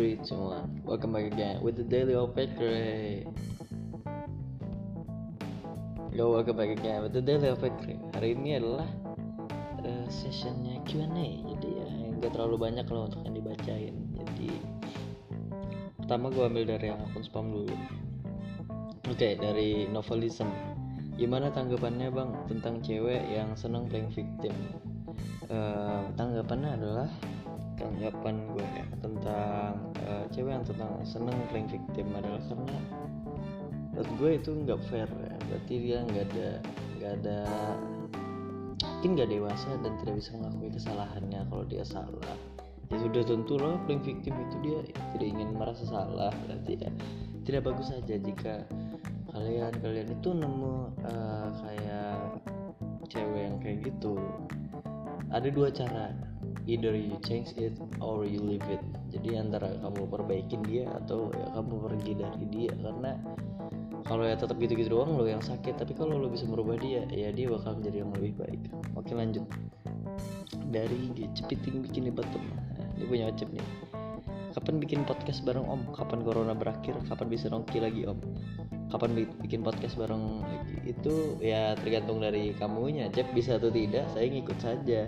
three, two, one. Welcome back again with the Daily Opekre. Yo, welcome back again with the Daily Opekre. Hari ini adalah uh, sessionnya Q&A. Jadi ya nggak terlalu banyak loh untuk yang dibacain. Jadi pertama gue ambil dari yang akun spam dulu. Oke, okay, dari novelism. Gimana tanggapannya bang tentang cewek yang seneng playing victim? Uh, tanggapannya adalah tanggapan gue ya tentang uh, cewek yang tentang seneng playing victim adalah karena menurut gue itu nggak fair ya. Berarti dia nggak ada nggak ada mungkin nggak dewasa dan tidak bisa mengakui kesalahannya kalau dia salah. Ya sudah tentu loh playing victim itu dia tidak ingin merasa salah berarti ya tidak bagus saja jika kalian kalian itu nemu uh, kayak cewek yang kayak gitu. Ada dua cara either you change it or you leave it. Jadi antara kamu perbaikin dia atau ya kamu pergi dari dia karena kalau ya tetap gitu-gitu doang lo yang sakit. Tapi kalau lo bisa merubah dia ya dia bakal menjadi yang lebih baik. Oke lanjut. Dari cepiting bikin bottom. Nah, ini punya wajib nih. Kapan bikin podcast bareng om? Kapan corona berakhir? Kapan bisa nongki lagi om? Kapan bikin podcast bareng lagi? Itu ya tergantung dari kamunya. Cep bisa atau tidak saya ngikut saja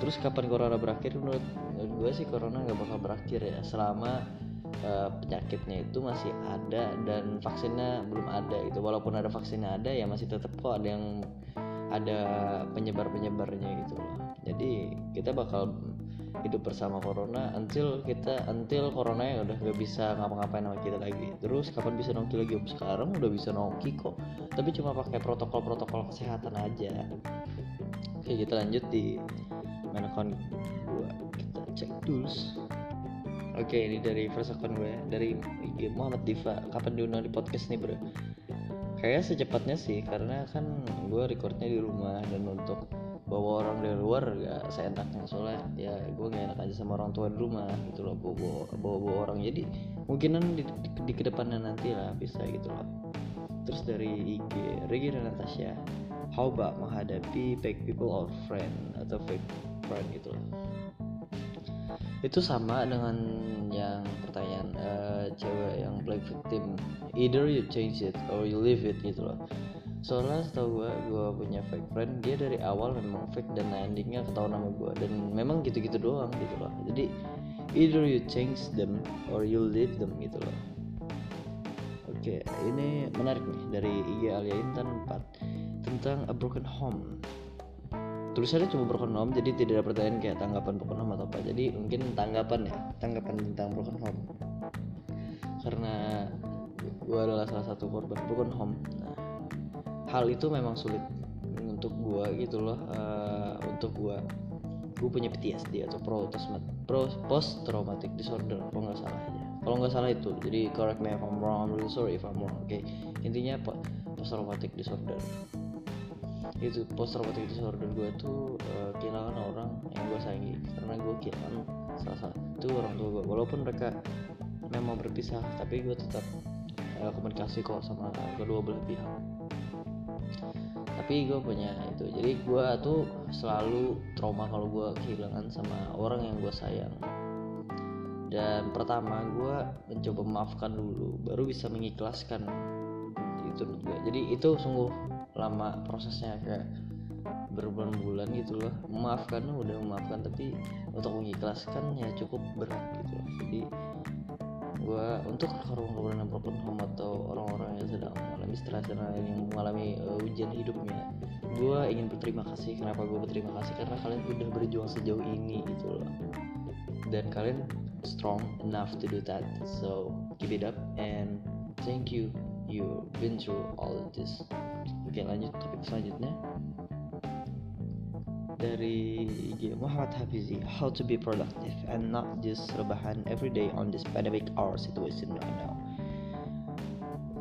terus kapan corona berakhir? Menurut, gue sih corona nggak bakal berakhir ya. Selama uh, penyakitnya itu masih ada dan vaksinnya belum ada gitu. Walaupun ada vaksinnya ada ya masih tetap kok ada yang ada penyebar penyebarnya gitu loh. Jadi kita bakal hidup bersama corona until kita until corona yang udah gak bisa ngapa-ngapain sama kita lagi. Terus kapan bisa nongki lagi? Sekarang udah bisa nongki kok. Tapi cuma pakai protokol-protokol kesehatan aja. Oke kita lanjut di main account gue kita cek tools. Oke ini dari first account gue dari IG Muhammad Diva. Kapan diundang di podcast nih bro? Kayak secepatnya sih karena kan gue recordnya di rumah dan untuk bawa orang dari luar gak seenaknya. Soalnya ya gue gak enak aja sama orang tua di rumah gitu loh bawa bawa, bawa, orang. Jadi mungkinan di, di, di ke depannya nanti lah bisa gitu loh. Terus dari IG Regina Natasha how about menghadapi fake people or friend atau fake friend gitu loh. Itu sama dengan yang pertanyaan uh, cewek yang play victim. Either you change it or you leave it gitu loh soalnya setahu gue gue punya fake friend dia dari awal memang fake dan endingnya ketahuan nama gue dan memang gitu-gitu doang gitu loh. Jadi either you change them or you leave them gitu loh. Oke ini menarik nih dari IG Alia Intan 4 tentang a broken home. Tulisannya cuma broken home jadi tidak ada pertanyaan kayak tanggapan broken home atau apa. Jadi mungkin tanggapan ya tanggapan tentang broken home. Karena gue adalah salah satu korban broken home. Nah, hal itu memang sulit untuk gue gitu loh uh, untuk gue gue punya PTSD atau post traumatic disorder kalau nggak salah aja kalau nggak salah itu jadi correct me if I'm wrong I'm really sorry if I'm wrong oke? Okay. intinya post traumatic disorder. Itu post traumatic disorder gue tuh uh, kehilangan orang yang gue sayangi karena gue kehilangan salah satu orang tua gue walaupun mereka memang berpisah tapi gue tetap uh, komunikasi kok sama kedua belah pihak tapi gue punya itu. Jadi gue tuh selalu trauma kalau gue kehilangan sama orang yang gue sayang. Dan pertama gue mencoba memaafkan dulu baru bisa mengikhlaskan. Itu gue jadi itu sungguh lama prosesnya kayak berbulan-bulan gitu loh. Memaafkan udah memaafkan tapi untuk mengikhlaskan ya cukup berat gitu loh. Jadi gue untuk korban-korban broken home atau orang-orang yang sedang mengalami stres dan yang mengalami uh, ujian hidupnya. Gue ingin berterima kasih. Kenapa gue berterima kasih? Karena kalian udah berjuang sejauh ini gitu loh. Dan kalian strong enough to do that. So keep it up and thank you. You been through all of this. Oke lanjut topik selanjutnya dari IG Muhammad Hafizi How to be productive and not just rebahan every day on this pandemic hour situation right now.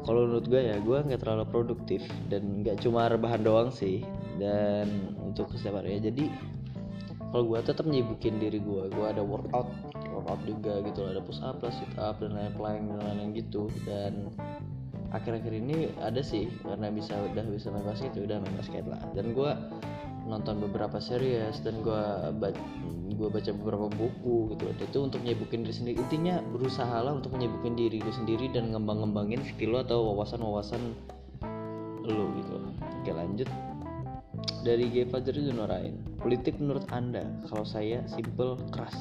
Kalau menurut gue ya gue nggak terlalu produktif dan nggak cuma rebahan doang sih dan untuk setiap hari ya. Jadi kalau gue tetap nyibukin diri gue gue ada workout workout juga gitu ada push up lah sit up dan lain-lain dan lain-lain gitu. Dan akhir-akhir ini ada sih karena bisa udah bisa main basket ya udah main basket lah. Dan gue nonton beberapa series dan gue gue baca beberapa buku gitu loh. Itu untuk nyibukin diri sendiri. Intinya berusaha lah untuk menyibukin diri lu sendiri dan ngembang-ngembangin skill lo atau wawasan-wawasan lo gitu oke lanjut. Dari G. Fajri Zunorain politik menurut anda kalau saya simple keras.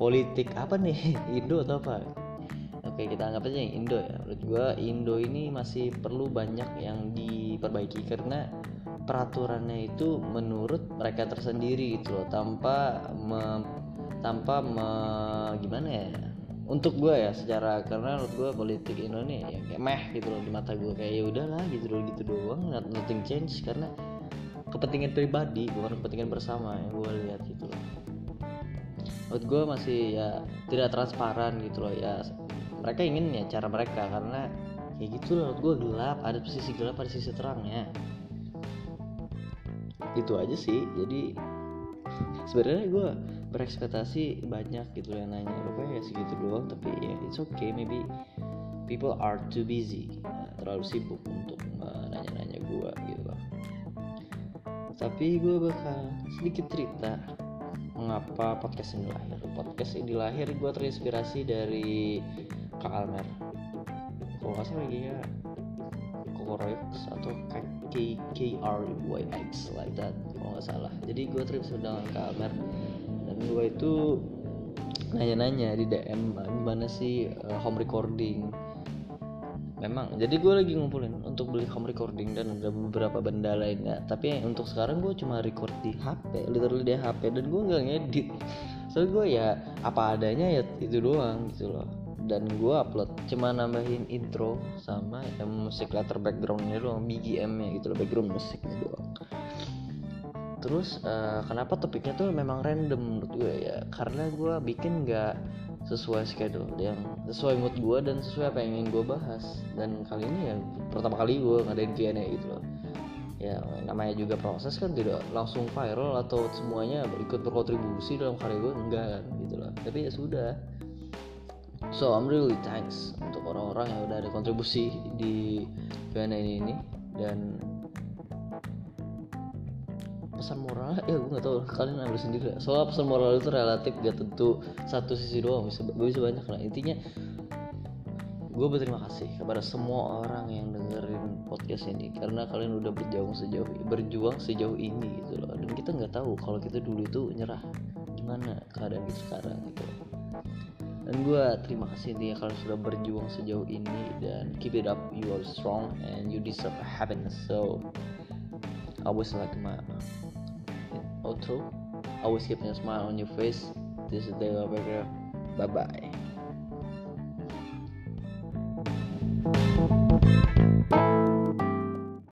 Politik apa nih? Indo atau apa? Oke kita anggap aja yang Indo ya. Menurut gue Indo ini masih perlu banyak yang diperbaiki karena peraturannya itu menurut mereka tersendiri gitu loh tanpa me, tanpa me, gimana ya? Untuk gue ya secara karena menurut gue politik Indonesia ya kayak meh gitu loh di mata gue kayak ya udahlah gitu loh gitu doang nothing change karena kepentingan pribadi bukan kepentingan bersama yang gue lihat gitu loh. Menurut gue masih ya tidak transparan gitu loh ya mereka ingin ya cara mereka karena ya gitu loh menurut gue gelap ada sisi gelap ada sisi terangnya itu aja sih. Jadi sebenarnya gue berekspektasi banyak gitu yang nanya rupanya ya segitu doang tapi ya it's okay maybe people are too busy. Nah, terlalu sibuk untuk nanya-nanya gue gitu loh tapi gue bakal sedikit cerita mengapa podcast ini lahir. Podcast ini lahir gue terinspirasi dari Kak Almer. Kalau nggak salah lagi ya Kokorox atau K K R Y X like that kalau nggak salah. Jadi gue trip Kak Almer dan gue itu nanya-nanya di DM gimana sih uh, home recording? Memang jadi gue lagi ngumpulin untuk beli home recording dan ada beberapa benda lainnya. Tapi untuk sekarang gue cuma record di HP literally di HP dan gue nggak ngedit. Soalnya gue ya apa adanya ya itu doang gitu loh dan gue upload. Cuma nambahin intro sama yang musik latar backgroundnya doang BGM nya gitu loh background musiknya doang. Terus uh, kenapa topiknya tuh memang random menurut gue ya? Karena gue bikin nggak sesuai schedule yang sesuai mood gue dan sesuai apa yang ingin gue bahas. Dan kali ini ya pertama kali gue ngadain Q&A gitu loh. Ya namanya juga proses kan tidak langsung viral atau semuanya ikut berkontribusi dalam karya gue enggak kan gitu loh. Tapi ya sudah so I'm really thanks untuk orang-orang yang udah ada kontribusi di Q&A ini dan pesan moral ya gue nggak tahu kalian ambil sendiri. Soal pesan moral itu relatif gak tentu satu sisi doang bisa bisa banyak lah. Intinya gue berterima kasih kepada semua orang yang dengerin podcast ini. Karena kalian udah berjuang sejauh berjuang sejauh ini gitu loh. Dan kita nggak tahu kalau kita dulu itu nyerah. Gimana keadaan kita sekarang gitu loh dan gue terima kasih intinya kalian sudah berjuang sejauh ini dan keep it up you are strong and you deserve happiness. So always like my outro. Always keep a smile on your face. This is Becker bye bye